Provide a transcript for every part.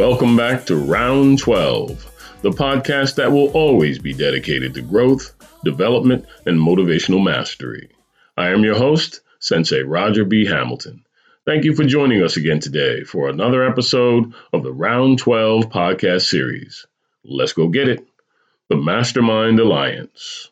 Welcome back to Round 12, the podcast that will always be dedicated to growth, development, and motivational mastery. I am your host, Sensei Roger B. Hamilton. Thank you for joining us again today for another episode of the Round 12 podcast series. Let's go get it. The Mastermind Alliance.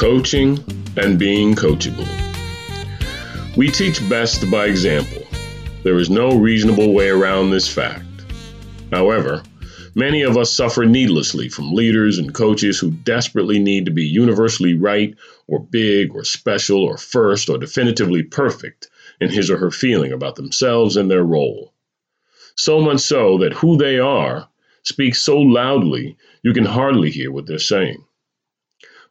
Coaching and being coachable. We teach best by example. There is no reasonable way around this fact. However, many of us suffer needlessly from leaders and coaches who desperately need to be universally right or big or special or first or definitively perfect in his or her feeling about themselves and their role. So much so that who they are speaks so loudly you can hardly hear what they're saying.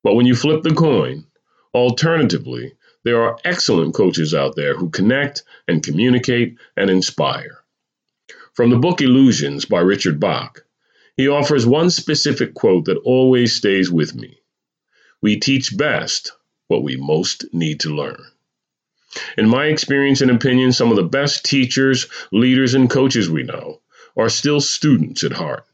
But when you flip the coin, alternatively, there are excellent coaches out there who connect and communicate and inspire. From the book Illusions by Richard Bach, he offers one specific quote that always stays with me We teach best what we most need to learn. In my experience and opinion, some of the best teachers, leaders, and coaches we know are still students at heart.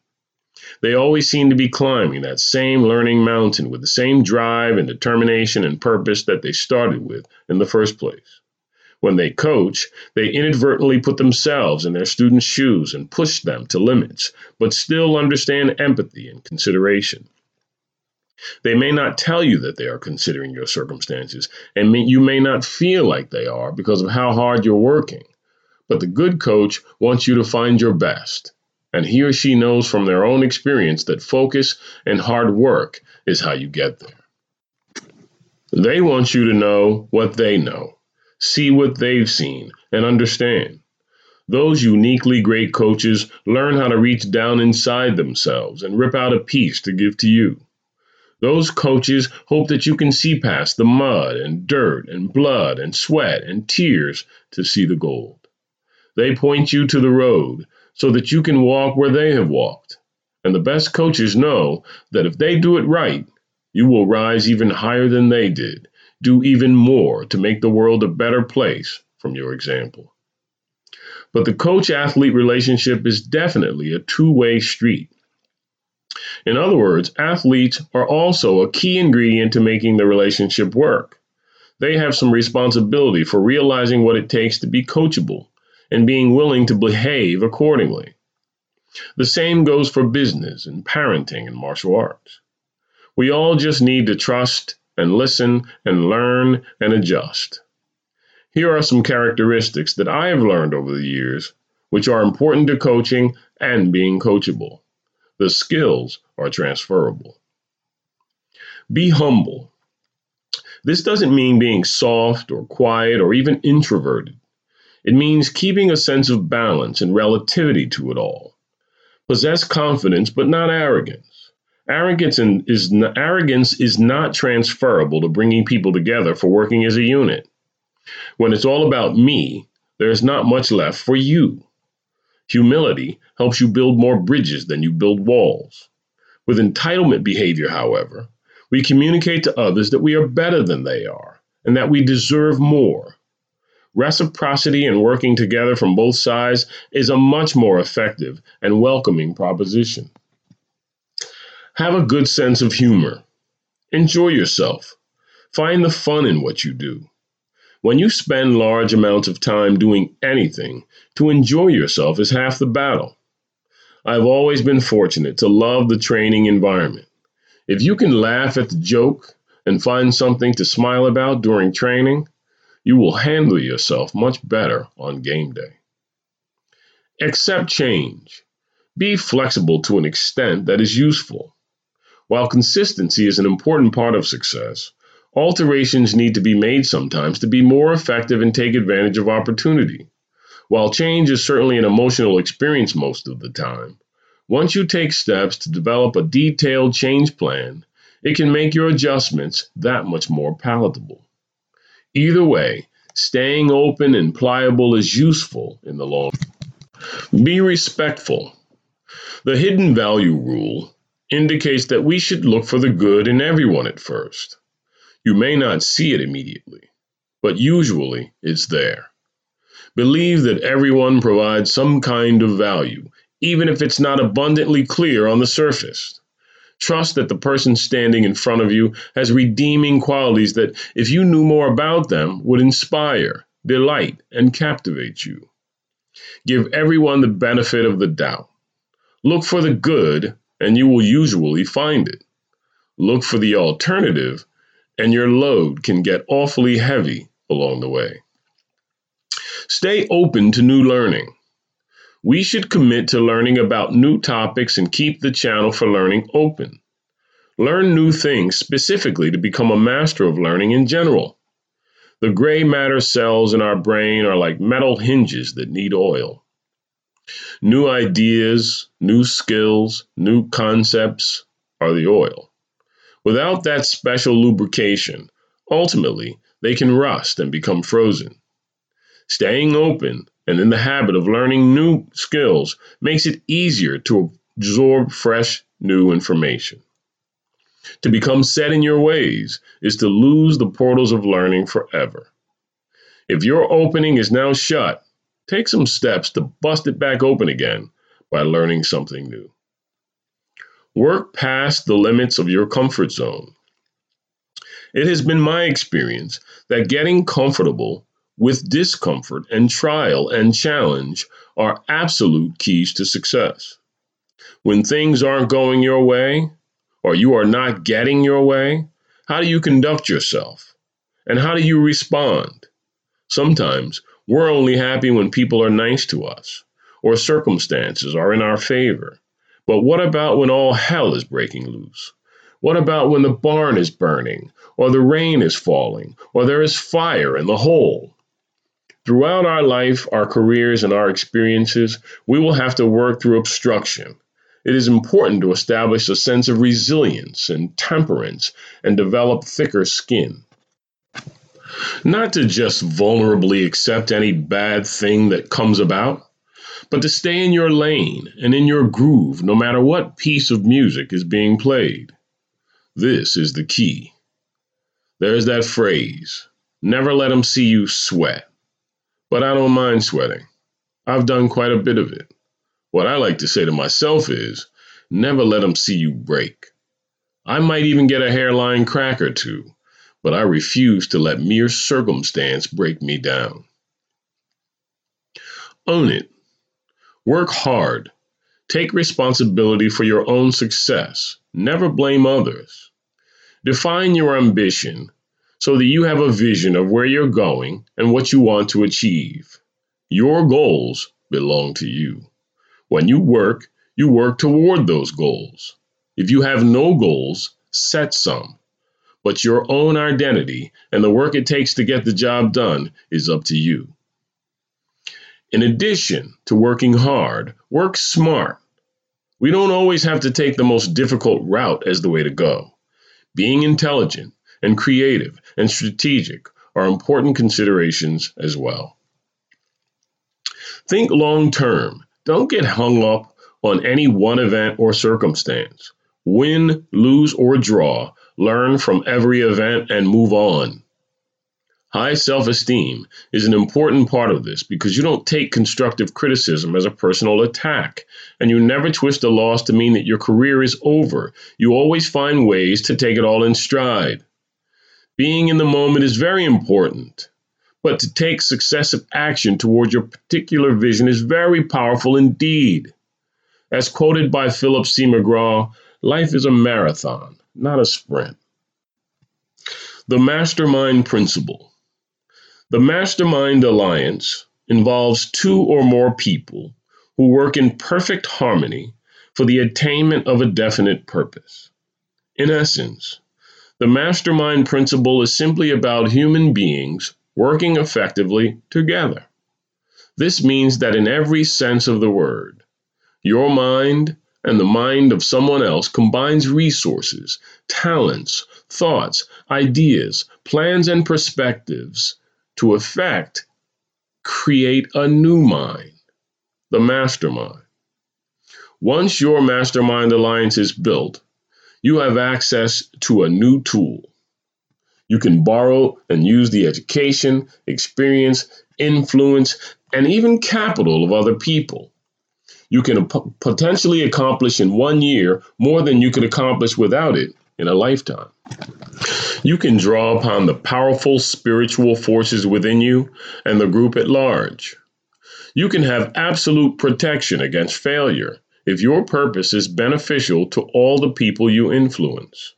They always seem to be climbing that same learning mountain with the same drive and determination and purpose that they started with in the first place. When they coach, they inadvertently put themselves in their students' shoes and push them to limits, but still understand empathy and consideration. They may not tell you that they are considering your circumstances, and you may not feel like they are because of how hard you're working. But the good coach wants you to find your best and he or she knows from their own experience that focus and hard work is how you get there. They want you to know what they know, see what they've seen, and understand. Those uniquely great coaches learn how to reach down inside themselves and rip out a piece to give to you. Those coaches hope that you can see past the mud and dirt and blood and sweat and tears to see the gold. They point you to the road so that you can walk where they have walked. And the best coaches know that if they do it right, you will rise even higher than they did, do even more to make the world a better place from your example. But the coach athlete relationship is definitely a two way street. In other words, athletes are also a key ingredient to making the relationship work. They have some responsibility for realizing what it takes to be coachable and being willing to behave accordingly. The same goes for business and parenting and martial arts. We all just need to trust and listen and learn and adjust. Here are some characteristics that I have learned over the years, which are important to coaching and being coachable. The skills are transferable. Be humble. This doesn't mean being soft or quiet or even introverted. It means keeping a sense of balance and relativity to it all. Possess confidence, but not arrogance. Arrogance is, arrogance is not transferable to bringing people together for working as a unit. When it's all about me, there is not much left for you. Humility helps you build more bridges than you build walls. With entitlement behavior, however, we communicate to others that we are better than they are and that we deserve more. Reciprocity and working together from both sides is a much more effective and welcoming proposition. Have a good sense of humor. Enjoy yourself. Find the fun in what you do. When you spend large amounts of time doing anything, to enjoy yourself is half the battle. I've always been fortunate to love the training environment. If you can laugh at the joke and find something to smile about during training, you will handle yourself much better on game day. Accept change. Be flexible to an extent that is useful. While consistency is an important part of success, alterations need to be made sometimes to be more effective and take advantage of opportunity. While change is certainly an emotional experience most of the time, Once you take steps to develop a detailed change plan, it can make your adjustments that much more palatable. Either way, staying open and pliable is useful in the long run. Be respectful. The hidden value rule indicates that we should look for the good in everyone at first. You may not see it immediately, but usually it's there. Believe that everyone provides some kind of value, even if it's not abundantly clear on the surface. Trust that the person standing in front of you has redeeming qualities that, if you knew more about them, would inspire, delight, and captivate you. Give everyone the benefit of the doubt. Look for the good, and you will usually find it. Look for the alternative, and your load can get awfully heavy along the way. Stay open to new learning. We should commit to learning about new topics and keep the channel for learning open. Learn new things specifically to become a master of learning in general. The gray matter cells in our brain are like metal hinges that need oil. New ideas, new skills, new concepts are the oil. Without that special lubrication, ultimately, they can rust and become frozen. Staying open and in the habit of learning new skills makes it easier to absorb fresh, new information. To become set in your ways is to lose the portals of learning forever. If your opening is now shut, take some steps to bust it back open again by learning something new. Work past the limits of your comfort zone. It has been my experience that getting comfortable with discomfort and trial and challenge are absolute keys to success. When things aren't going your way, or you are not getting your way, how do you conduct yourself? And how do you respond? Sometimes we're only happy when people are nice to us, or circumstances are in our favor. But what about when all hell is breaking loose? What about when the barn is burning, or the rain is falling, or there is fire in the hole? Throughout our life, our careers, and our experiences, we will have to work through obstruction. It is important to establish a sense of resilience and temperance and develop thicker skin. Not to just vulnerably accept any bad thing that comes about, but to stay in your lane and in your groove no matter what piece of music is being played. This is the key. There's that phrase never let them see you sweat. But I don't mind sweating. I've done quite a bit of it. What I like to say to myself is never let them see you break. I might even get a hairline crack or two, but I refuse to let mere circumstance break me down. Own it. Work hard. Take responsibility for your own success. Never blame others. Define your ambition so that you have a vision of where you're going and what you want to achieve. Your goals belong to you. When you work, you work toward those goals. If you have no goals, set some. But your own identity and the work it takes to get the job done is up to you. In addition to working hard, work smart. We don't always have to take the most difficult route as the way to go. Being intelligent and creative and strategic are important considerations as well. Think long term. Don't get hung up on any one event or circumstance. Win, lose, or draw, learn from every event and move on. High self esteem is an important part of this because you don't take constructive criticism as a personal attack, and you never twist a loss to mean that your career is over. You always find ways to take it all in stride. Being in the moment is very important, but to take successive action towards your particular vision is very powerful indeed. As quoted by Philip C. McGraw, life is a marathon, not a sprint. The Mastermind Principle The Mastermind Alliance involves two or more people who work in perfect harmony for the attainment of a definite purpose. In essence, the mastermind principle is simply about human beings working effectively together. This means that in every sense of the word, your mind and the mind of someone else combines resources, talents, thoughts, ideas, plans, and perspectives to effect create a new mind, the mastermind. Once your mastermind alliance is built, you have access to a new tool. You can borrow and use the education, experience, influence, and even capital of other people. You can potentially accomplish in one year more than you could accomplish without it in a lifetime. You can draw upon the powerful spiritual forces within you and the group at large. You can have absolute protection against failure if your purpose is beneficial to all the people you influence.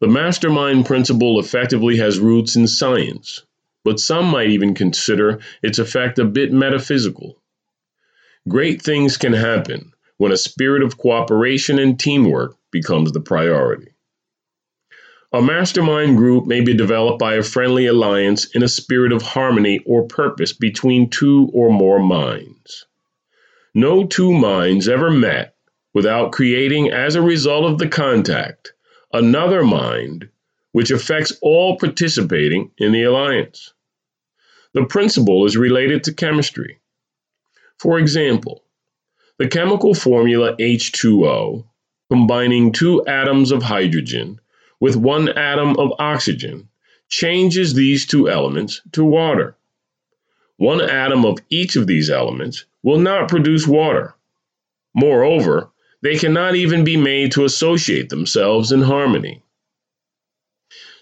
The mastermind principle effectively has roots in science, but some might even consider its effect a bit metaphysical. Great things can happen when a spirit of cooperation and teamwork becomes the priority. A mastermind group may be developed by a friendly alliance in a spirit of harmony or purpose between two or more minds. No two minds ever met without creating, as a result of the contact, another mind which affects all participating in the alliance. The principle is related to chemistry. For example, the chemical formula H2O, combining two atoms of hydrogen with one atom of oxygen, changes these two elements to water. One atom of each of these elements will not produce water. Moreover, they cannot even be made to associate themselves in harmony.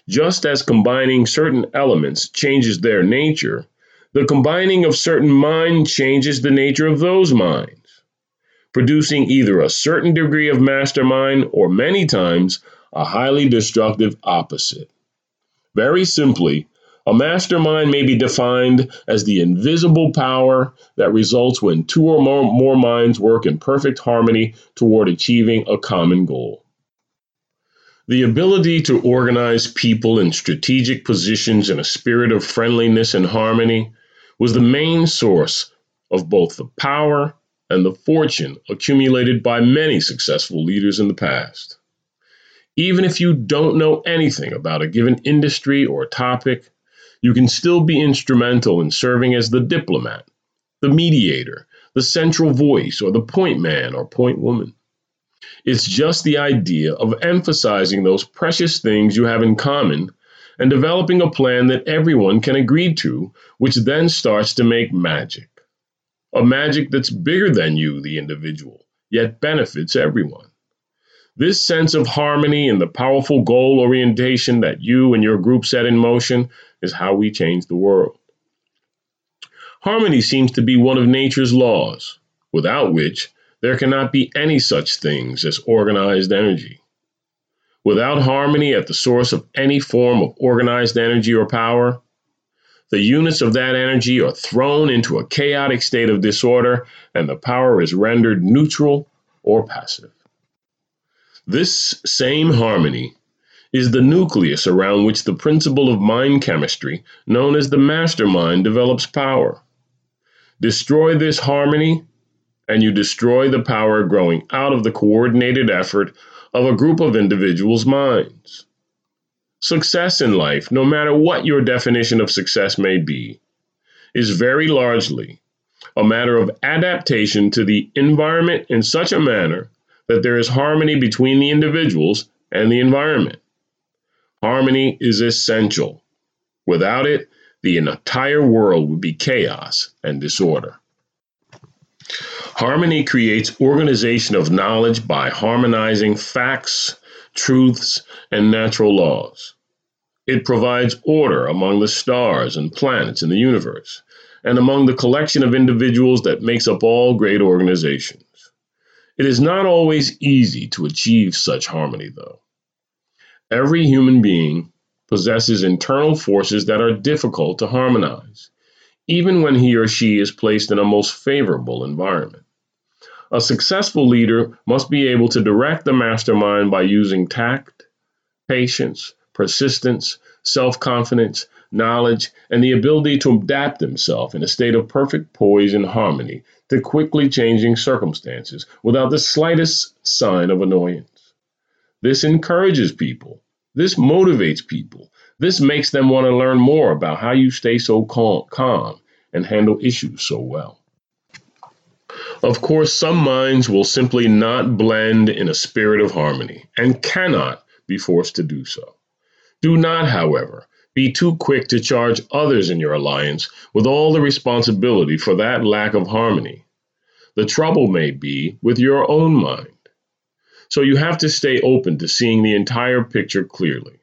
Just as combining certain elements changes their nature, the combining of certain minds changes the nature of those minds, producing either a certain degree of mastermind or many times a highly destructive opposite. Very simply, a mastermind may be defined as the invisible power that results when two or more, more minds work in perfect harmony toward achieving a common goal. The ability to organize people in strategic positions in a spirit of friendliness and harmony was the main source of both the power and the fortune accumulated by many successful leaders in the past. Even if you don't know anything about a given industry or topic, you can still be instrumental in serving as the diplomat, the mediator, the central voice, or the point man or point woman. It's just the idea of emphasizing those precious things you have in common and developing a plan that everyone can agree to, which then starts to make magic. A magic that's bigger than you, the individual, yet benefits everyone. This sense of harmony and the powerful goal orientation that you and your group set in motion is how we change the world. Harmony seems to be one of nature's laws, without which there cannot be any such things as organized energy. Without harmony at the source of any form of organized energy or power, the units of that energy are thrown into a chaotic state of disorder and the power is rendered neutral or passive. This same harmony is the nucleus around which the principle of mind chemistry, known as the mastermind, develops power. Destroy this harmony, and you destroy the power growing out of the coordinated effort of a group of individuals' minds. Success in life, no matter what your definition of success may be, is very largely a matter of adaptation to the environment in such a manner that there is harmony between the individuals and the environment. Harmony is essential. Without it, the entire world would be chaos and disorder. Harmony creates organization of knowledge by harmonizing facts, truths, and natural laws. It provides order among the stars and planets in the universe, and among the collection of individuals that makes up all great organizations. It is not always easy to achieve such harmony, though. Every human being possesses internal forces that are difficult to harmonize, even when he or she is placed in a most favorable environment. A successful leader must be able to direct the mastermind by using tact, patience, persistence, self confidence, knowledge, and the ability to adapt himself in a state of perfect poise and harmony to quickly changing circumstances without the slightest sign of annoyance. This encourages people. This motivates people. This makes them want to learn more about how you stay so calm, calm and handle issues so well. Of course, some minds will simply not blend in a spirit of harmony and cannot be forced to do so. Do not, however, be too quick to charge others in your alliance with all the responsibility for that lack of harmony. The trouble may be with your own mind. So you have to stay open to seeing the entire picture clearly.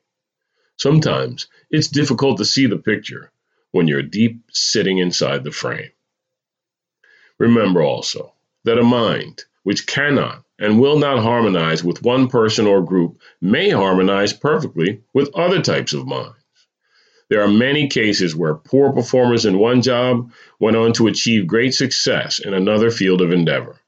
Sometimes it's difficult to see the picture when you're deep sitting inside the frame. Remember also that a mind which cannot and will not harmonize with one person or group may harmonize perfectly with other types of minds. There are many cases where poor performers in one job went on to achieve great success in another field of endeavor.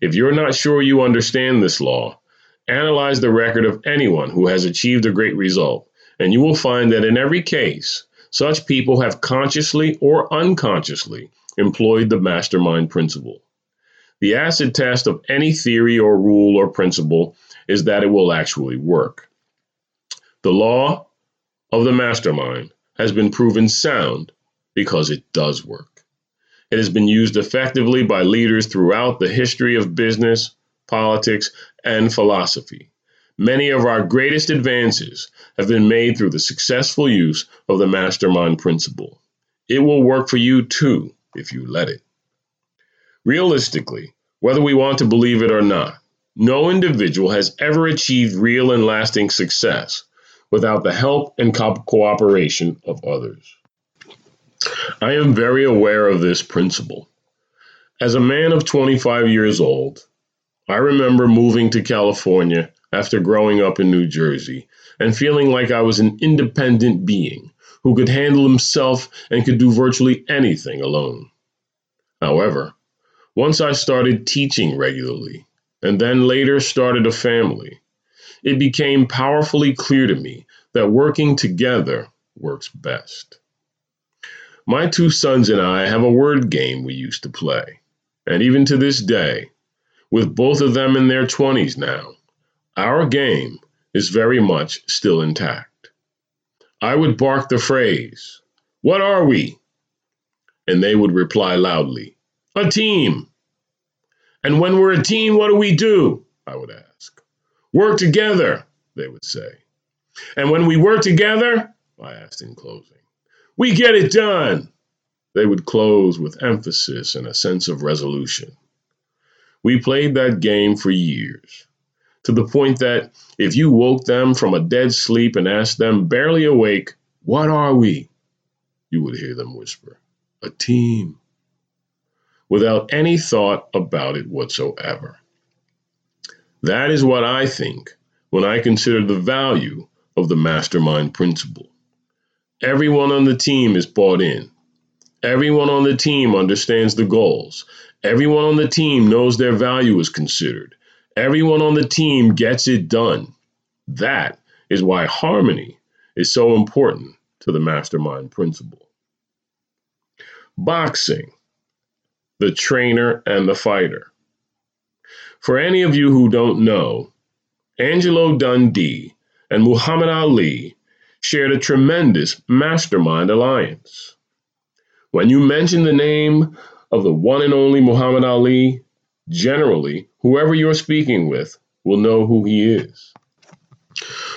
If you're not sure you understand this law, analyze the record of anyone who has achieved a great result, and you will find that in every case, such people have consciously or unconsciously employed the mastermind principle. The acid test of any theory or rule or principle is that it will actually work. The law of the mastermind has been proven sound because it does work. It has been used effectively by leaders throughout the history of business, politics, and philosophy. Many of our greatest advances have been made through the successful use of the mastermind principle. It will work for you too if you let it. Realistically, whether we want to believe it or not, no individual has ever achieved real and lasting success without the help and co- cooperation of others. I am very aware of this principle. As a man of 25 years old, I remember moving to California after growing up in New Jersey and feeling like I was an independent being who could handle himself and could do virtually anything alone. However, once I started teaching regularly and then later started a family, it became powerfully clear to me that working together works best. My two sons and I have a word game we used to play, and even to this day, with both of them in their 20s now, our game is very much still intact. I would bark the phrase, What are we? And they would reply loudly, A team. And when we're a team, what do we do? I would ask. Work together, they would say. And when we work together, I asked in closing, we get it done. They would close with emphasis and a sense of resolution. We played that game for years, to the point that if you woke them from a dead sleep and asked them, barely awake, What are we? you would hear them whisper, A team, without any thought about it whatsoever. That is what I think when I consider the value of the mastermind principle. Everyone on the team is bought in. Everyone on the team understands the goals. Everyone on the team knows their value is considered. Everyone on the team gets it done. That is why harmony is so important to the mastermind principle. Boxing, the trainer and the fighter. For any of you who don't know, Angelo Dundee and Muhammad Ali shared a tremendous mastermind alliance. When you mention the name of the one and only Muhammad Ali, generally, whoever you're speaking with will know who he is.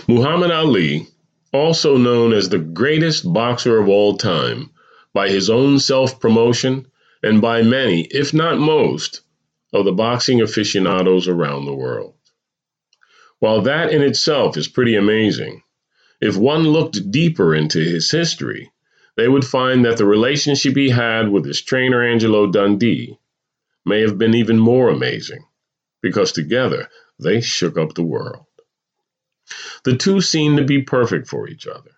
Muhammad Ali, also known as the greatest boxer of all time by his own self promotion and by many, if not most, of the boxing aficionados around the world. While that in itself is pretty amazing, if one looked deeper into his history, they would find that the relationship he had with his trainer Angelo Dundee may have been even more amazing, because together they shook up the world. The two seemed to be perfect for each other.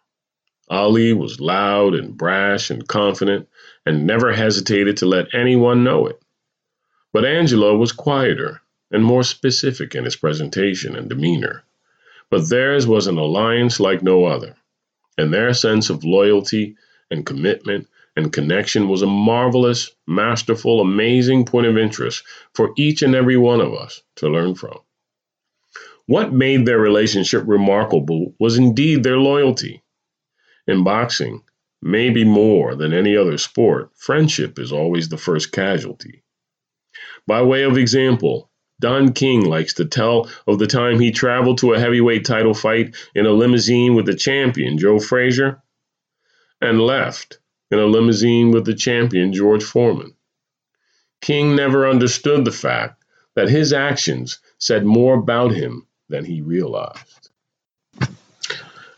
Ali was loud and brash and confident and never hesitated to let anyone know it. But Angelo was quieter and more specific in his presentation and demeanor but theirs was an alliance like no other, and their sense of loyalty and commitment and connection was a marvelous, masterful, amazing point of interest for each and every one of us to learn from. What made their relationship remarkable was indeed their loyalty. In boxing, maybe more than any other sport, friendship is always the first casualty. By way of example, Don King likes to tell of the time he traveled to a heavyweight title fight in a limousine with the champion, Joe Frazier, and left in a limousine with the champion, George Foreman. King never understood the fact that his actions said more about him than he realized.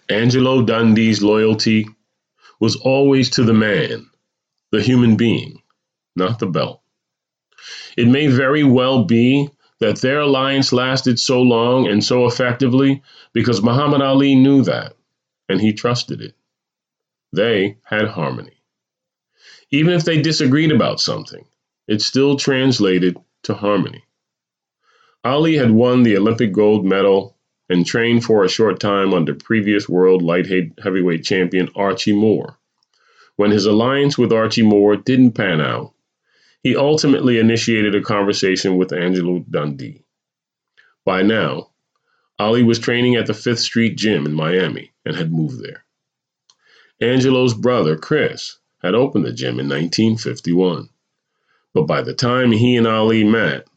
Angelo Dundee's loyalty was always to the man, the human being, not the belt. It may very well be that their alliance lasted so long and so effectively because Muhammad Ali knew that, and he trusted it. They had harmony. Even if they disagreed about something, it still translated to harmony. Ali had won the Olympic gold medal and trained for a short time under previous world light heavyweight champion Archie Moore. When his alliance with Archie Moore didn't pan out, he ultimately initiated a conversation with Angelo Dundee. By now, Ali was training at the Fifth Street Gym in Miami and had moved there. Angelo's brother, Chris, had opened the gym in 1951. But by the time he and Ali met,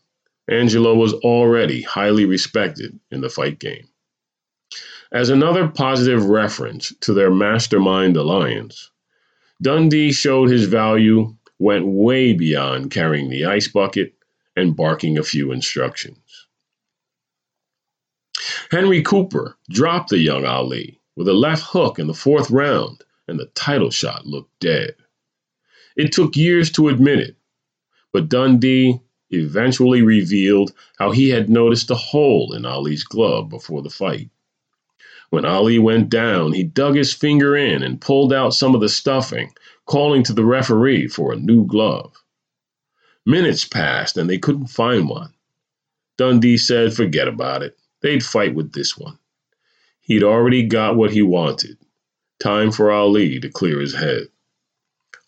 Angelo was already highly respected in the fight game. As another positive reference to their mastermind alliance, Dundee showed his value went way beyond carrying the ice bucket and barking a few instructions. Henry Cooper dropped the young Ali with a left hook in the fourth round, and the title shot looked dead. It took years to admit it, but Dundee eventually revealed how he had noticed a hole in Ali's glove before the fight. When Ali went down, he dug his finger in and pulled out some of the stuffing calling to the referee for a new glove. Minutes passed and they couldn't find one. Dundee said, forget about it. They'd fight with this one. He'd already got what he wanted. Time for Ali to clear his head.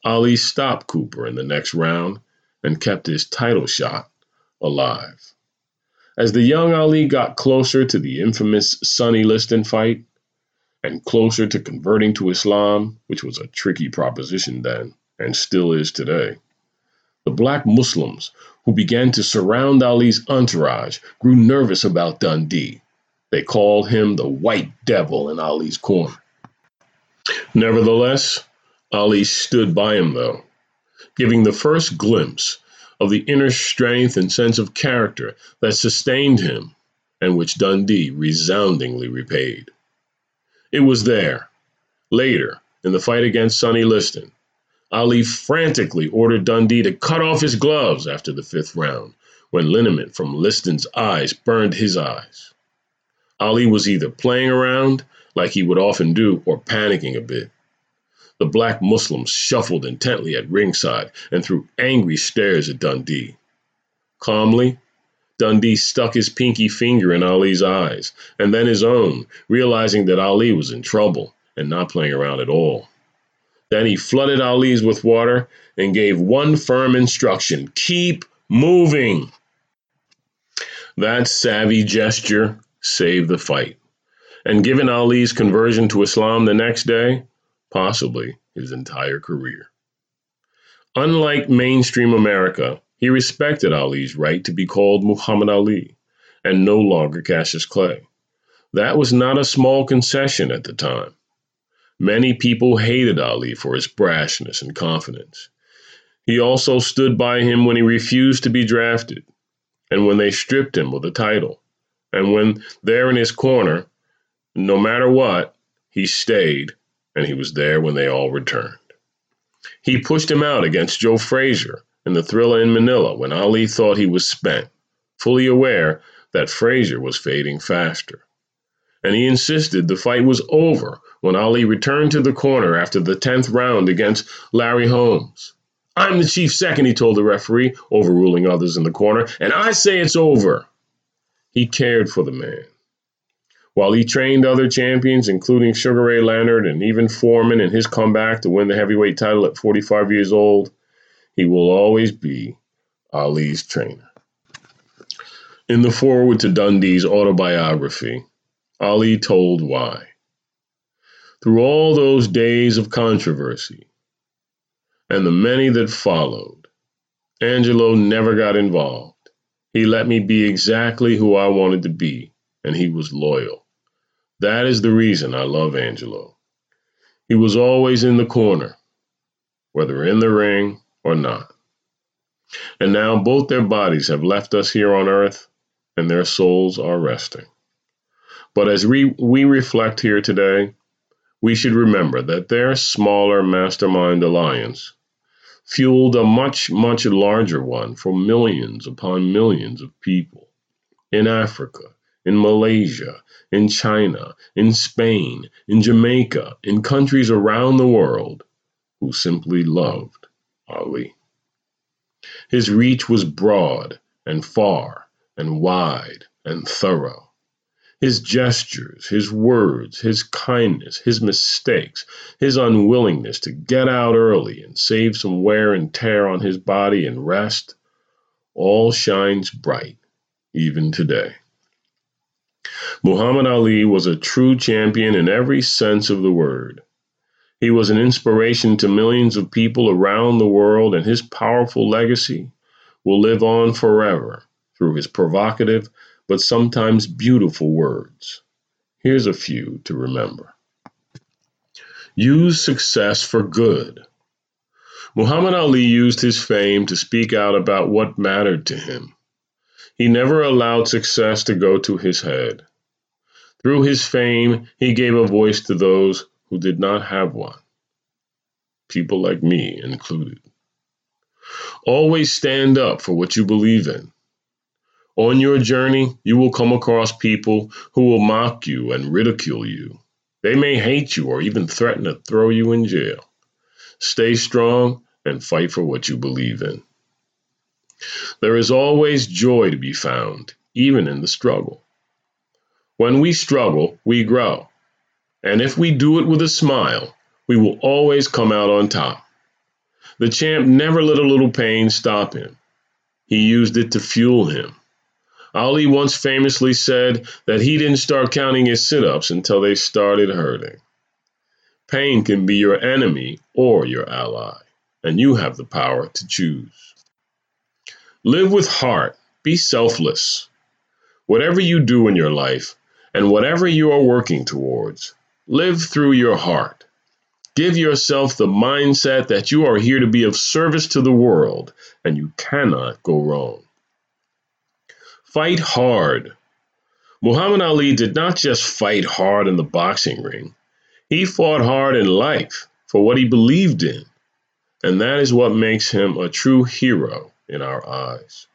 Ali stopped Cooper in the next round and kept his title shot alive. As the young Ali got closer to the infamous Sonny Liston fight, and closer to converting to Islam, which was a tricky proposition then and still is today. The black Muslims who began to surround Ali's entourage grew nervous about Dundee. They called him the white devil in Ali's corner. Nevertheless, Ali stood by him, though, giving the first glimpse of the inner strength and sense of character that sustained him and which Dundee resoundingly repaid. It was there. Later, in the fight against Sonny Liston, Ali frantically ordered Dundee to cut off his gloves after the fifth round, when liniment from Liston's eyes burned his eyes. Ali was either playing around, like he would often do, or panicking a bit. The black Muslims shuffled intently at ringside and threw angry stares at Dundee. Calmly, Dundee stuck his pinky finger in Ali's eyes, and then his own, realizing that Ali was in trouble and not playing around at all. Then he flooded Ali's with water and gave one firm instruction keep moving. That savvy gesture saved the fight. And given Ali's conversion to Islam the next day, possibly his entire career. Unlike mainstream America, he respected Ali's right to be called Muhammad Ali and no longer Cassius Clay. That was not a small concession at the time. Many people hated Ali for his brashness and confidence. He also stood by him when he refused to be drafted, and when they stripped him of the title, and when there in his corner, no matter what, he stayed, and he was there when they all returned. He pushed him out against Joe Frazier in the thriller in Manila when Ali thought he was spent, fully aware that Frazier was fading faster. And he insisted the fight was over when Ali returned to the corner after the 10th round against Larry Holmes. I'm the chief second, he told the referee, overruling others in the corner, and I say it's over. He cared for the man. While he trained other champions, including Sugar Ray Leonard and even Foreman in his comeback to win the heavyweight title at 45 years old, he will always be Ali's trainer. In the foreword to Dundee's autobiography, Ali told why. Through all those days of controversy and the many that followed, Angelo never got involved. He let me be exactly who I wanted to be, and he was loyal. That is the reason I love Angelo. He was always in the corner, whether in the ring or not. And now both their bodies have left us here on earth, and their souls are resting. But as we, we reflect here today, we should remember that their smaller mastermind alliance fueled a much, much larger one for millions upon millions of people in Africa, in Malaysia, in China, in Spain, in Jamaica, in countries around the world who simply loved Ali. His reach was broad and far and wide and thorough. His gestures, his words, his kindness, his mistakes, his unwillingness to get out early and save some wear and tear on his body and rest, all shines bright even today. Muhammad Ali was a true champion in every sense of the word. He was an inspiration to millions of people around the world, and his powerful legacy will live on forever through his provocative but sometimes beautiful words. Here's a few to remember Use success for good. Muhammad Ali used his fame to speak out about what mattered to him. He never allowed success to go to his head. Through his fame, he gave a voice to those who did not have one, people like me included. Always stand up for what you believe in. On your journey, you will come across people who will mock you and ridicule you. They may hate you or even threaten to throw you in jail. Stay strong and fight for what you believe in. There is always joy to be found, even in the struggle. When we struggle, we grow. And if we do it with a smile, we will always come out on top. The champ never let a little pain stop him. He used it to fuel him. Ali once famously said that he didn't start counting his sit ups until they started hurting. Pain can be your enemy or your ally, and you have the power to choose. Live with heart, be selfless. Whatever you do in your life, and whatever you are working towards, live through your heart. Give yourself the mindset that you are here to be of service to the world, and you cannot go wrong. Fight hard. Muhammad Ali did not just fight hard in the boxing ring, he fought hard in life for what he believed in, and that is what makes him a true hero in our eyes.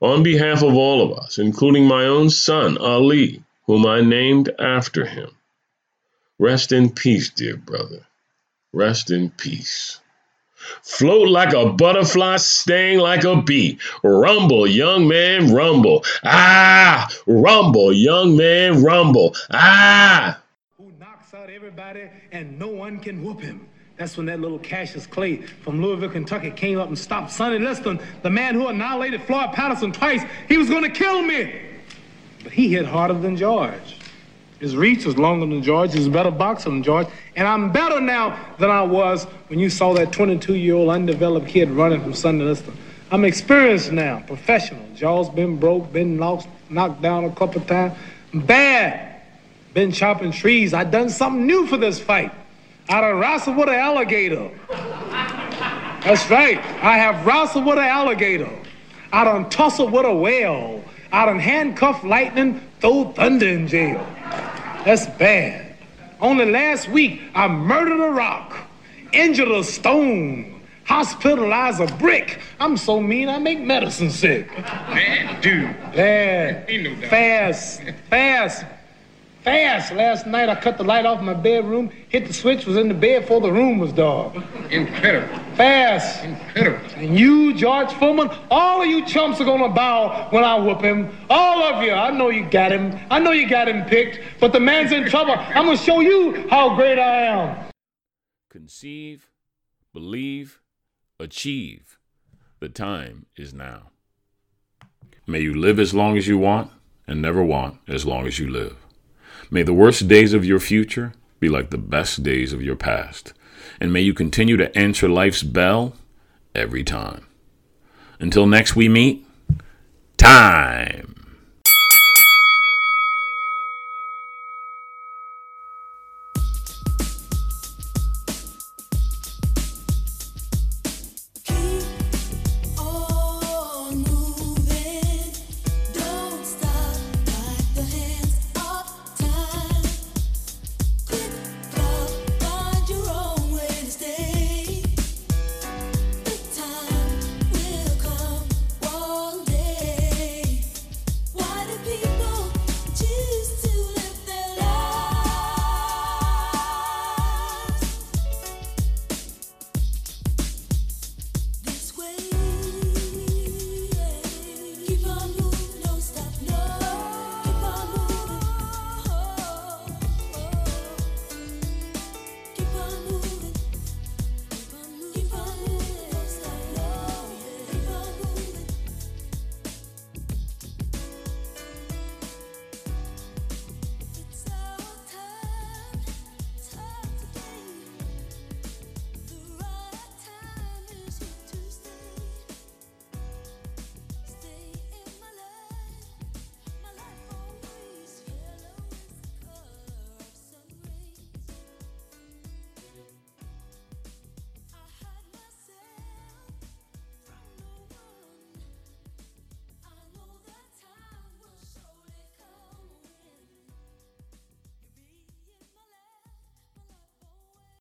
On behalf of all of us, including my own son, Ali, whom I named after him, rest in peace, dear brother. Rest in peace. Float like a butterfly, sting like a bee. Rumble, young man, rumble. Ah, rumble, young man, rumble. Ah. Who knocks out everybody and no one can whoop him. That's when that little Cassius Clay from Louisville, Kentucky came up and stopped Sonny Liston, the man who annihilated Floyd Patterson twice. He was going to kill me. But he hit harder than George. His reach was longer than George. He's a better boxer than George. And I'm better now than I was when you saw that 22-year-old undeveloped kid running from Sonny Liston. I'm experienced now, professional. Jaw's been broke, been knocked, knocked down a couple times. Bad. Been chopping trees. I done something new for this fight. I done wrestled with an alligator. That's right. I have wrestled with an alligator. I done tussled with a whale. I done handcuffed lightning, throw thunder in jail. That's bad. Only last week, I murdered a rock, injured a stone, hospitalized a brick. I'm so mean, I make medicine sick. Man, dude. Bad. Ain't no doubt. Fast. Fast. Fast. Last night I cut the light off in my bedroom, hit the switch, was in the bed before the room was dark. Incredible. Fast. Incredible. And you, George Foreman, all of you chumps are gonna bow when I whoop him. All of you. I know you got him. I know you got him picked, but the man's in trouble. I'm gonna show you how great I am. Conceive, believe, achieve. The time is now. May you live as long as you want and never want as long as you live. May the worst days of your future be like the best days of your past. And may you continue to answer life's bell every time. Until next we meet, time.